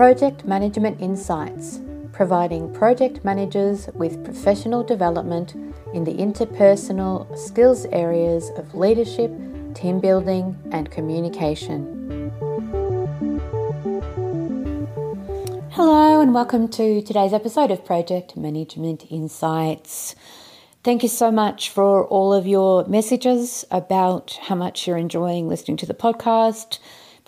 Project Management Insights, providing project managers with professional development in the interpersonal skills areas of leadership, team building, and communication. Hello, and welcome to today's episode of Project Management Insights. Thank you so much for all of your messages about how much you're enjoying listening to the podcast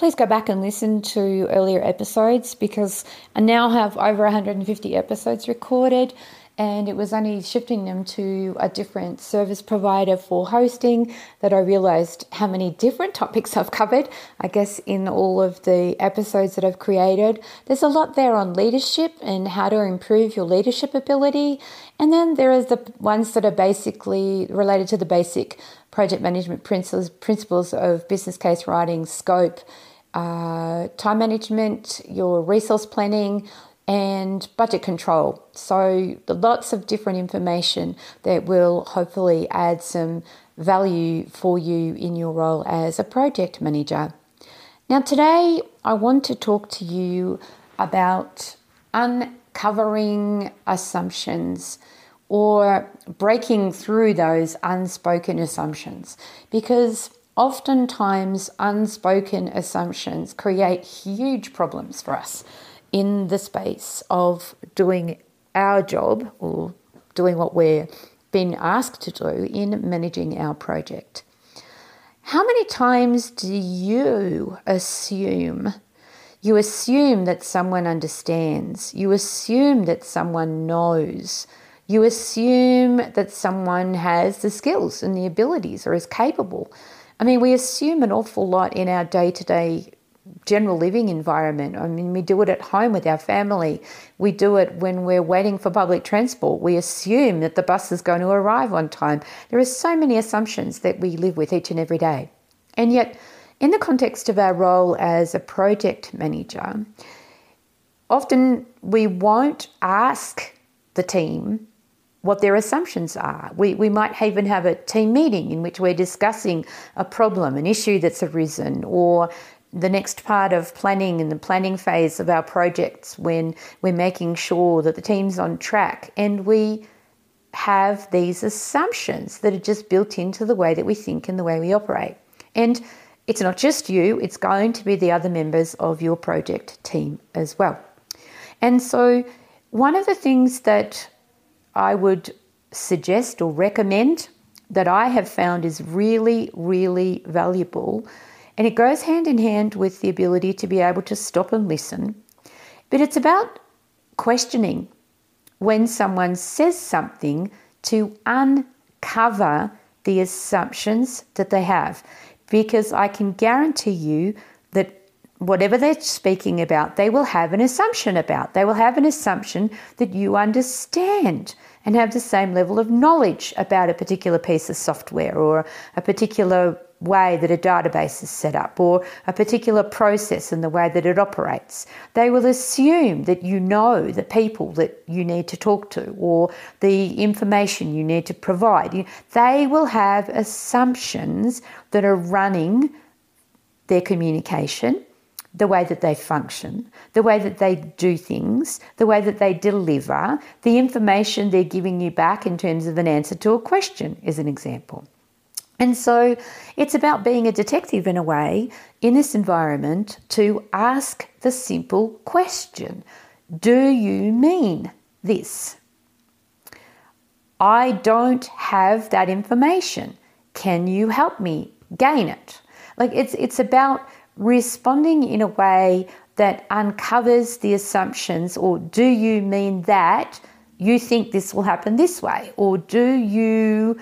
please go back and listen to earlier episodes because I now have over 150 episodes recorded and it was only shifting them to a different service provider for hosting that I realized how many different topics I've covered. I guess in all of the episodes that I've created, there's a lot there on leadership and how to improve your leadership ability. And then there is the ones that are basically related to the basic project management principles, principles of business case writing, scope, uh, time management, your resource planning, and budget control. So, lots of different information that will hopefully add some value for you in your role as a project manager. Now, today I want to talk to you about uncovering assumptions or breaking through those unspoken assumptions because oftentimes unspoken assumptions create huge problems for us in the space of doing our job or doing what we're being asked to do in managing our project. How many times do you assume? You assume that someone understands. You assume that someone knows. You assume that someone has the skills and the abilities or is capable I mean, we assume an awful lot in our day to day general living environment. I mean, we do it at home with our family. We do it when we're waiting for public transport. We assume that the bus is going to arrive on time. There are so many assumptions that we live with each and every day. And yet, in the context of our role as a project manager, often we won't ask the team what their assumptions are. We, we might even have a team meeting in which we're discussing a problem, an issue that's arisen, or the next part of planning in the planning phase of our projects when we're making sure that the team's on track and we have these assumptions that are just built into the way that we think and the way we operate. And it's not just you, it's going to be the other members of your project team as well. And so, one of the things that I would suggest or recommend that I have found is really, really valuable. And it goes hand in hand with the ability to be able to stop and listen. But it's about questioning when someone says something to uncover the assumptions that they have. Because I can guarantee you that whatever they're speaking about, they will have an assumption about. They will have an assumption that you understand and have the same level of knowledge about a particular piece of software or a particular way that a database is set up or a particular process and the way that it operates. They will assume that you know the people that you need to talk to or the information you need to provide. They will have assumptions that are running their communication the way that they function, the way that they do things, the way that they deliver, the information they're giving you back in terms of an answer to a question, is an example. And so it's about being a detective in a way in this environment to ask the simple question Do you mean this? I don't have that information. Can you help me gain it? Like it's it's about responding in a way that uncovers the assumptions, or do you mean that you think this will happen this way? Or do you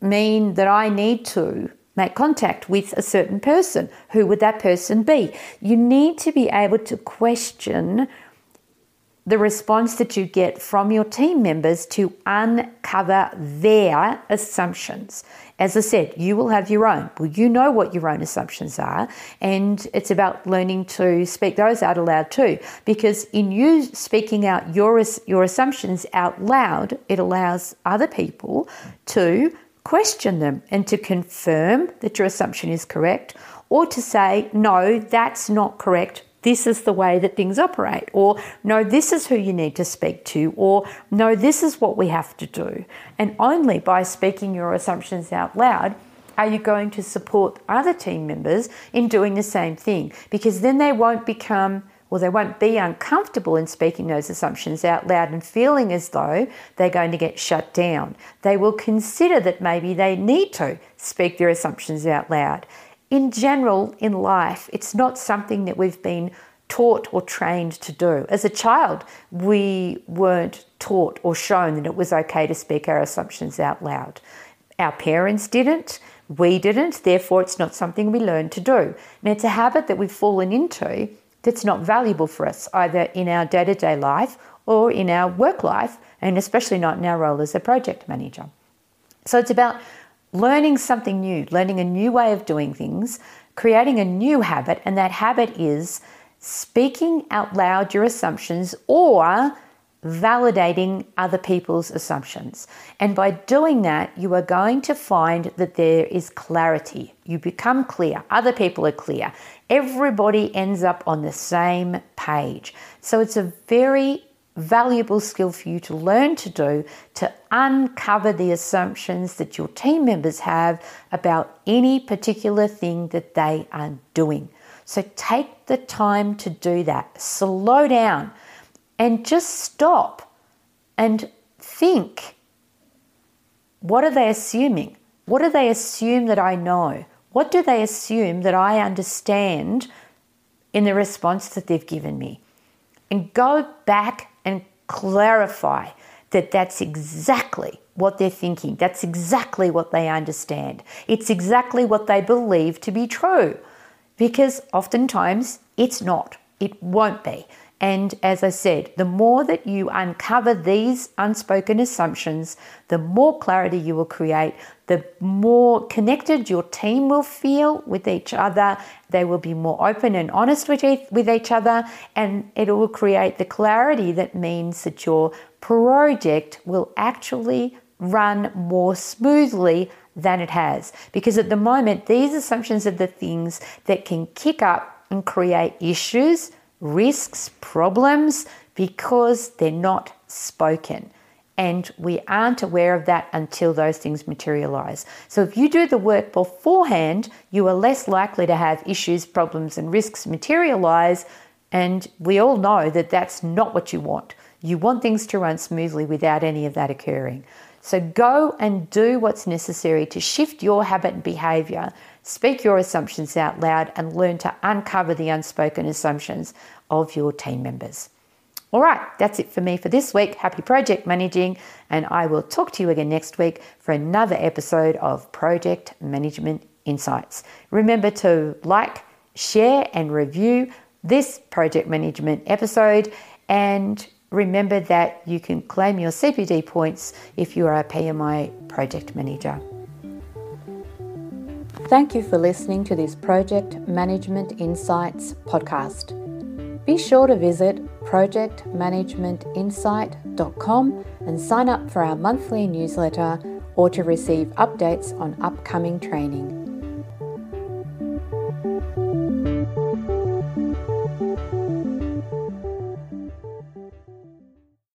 mean that I need to make contact with a certain person? Who would that person be? You need to be able to question the response that you get from your team members to uncover their assumptions. As I said, you will have your own. Well, you know what your own assumptions are, and it's about learning to speak those out aloud too. Because in you speaking out your your assumptions out loud, it allows other people to question them and to confirm that your assumption is correct, or to say, no, that's not correct this is the way that things operate, or no, this is who you need to speak to, or no, this is what we have to do. And only by speaking your assumptions out loud are you going to support other team members in doing the same thing, because then they won't become or they won't be uncomfortable in speaking those assumptions out loud and feeling as though they're going to get shut down. They will consider that maybe they need to speak their assumptions out loud in general in life, it's not something that we've been taught or trained to do. As a child, we weren't taught or shown that it was okay to speak our assumptions out loud. Our parents didn't, we didn't, therefore, it's not something we learned to do. And it's a habit that we've fallen into that's not valuable for us, either in our day to day life or in our work life, and especially not in our role as a project manager. So it's about learning something new, learning a new way of doing things, creating a new habit, and that habit is speaking out loud your assumptions or validating other people's assumptions. And by doing that, you are going to find that there is clarity. You become clear, other people are clear. Everybody ends up on the same page. So it's a very valuable skill for you to learn to do to uncover the assumptions that your team members have about any particular thing that they are doing. So take the time to do that. Slow down and just stop and think what are they assuming? What do they assume that I know? What do they assume that I understand in the response that they've given me? And go back clarify that that's exactly what they're thinking. That's exactly what they understand. It's exactly what they believe to be true. Because oftentimes it's not, it won't be. And as I said, the more that you uncover these unspoken assumptions, the more clarity you will create, the more connected your team will feel with each other. They will be more open and honest with, with each other, and it will create the clarity that means that your project will actually run more smoothly than it has. Because at the moment, these assumptions are the things that can kick up and create issues risks, problems, because they're not spoken. And we aren't aware of that until those things materialize. So, if you do the work beforehand, you are less likely to have issues, problems, and risks materialize. And we all know that that's not what you want. You want things to run smoothly without any of that occurring. So, go and do what's necessary to shift your habit and behavior Speak your assumptions out loud and learn to uncover the unspoken assumptions of your team members. All right, that's it for me for this week. Happy project managing, and I will talk to you again next week for another episode of Project Management Insights. Remember to like, share, and review this project management episode, and remember that you can claim your CPD points if you are a PMI project manager. Thank you for listening to this Project Management Insights podcast. Be sure to visit projectmanagementinsight.com and sign up for our monthly newsletter or to receive updates on upcoming training.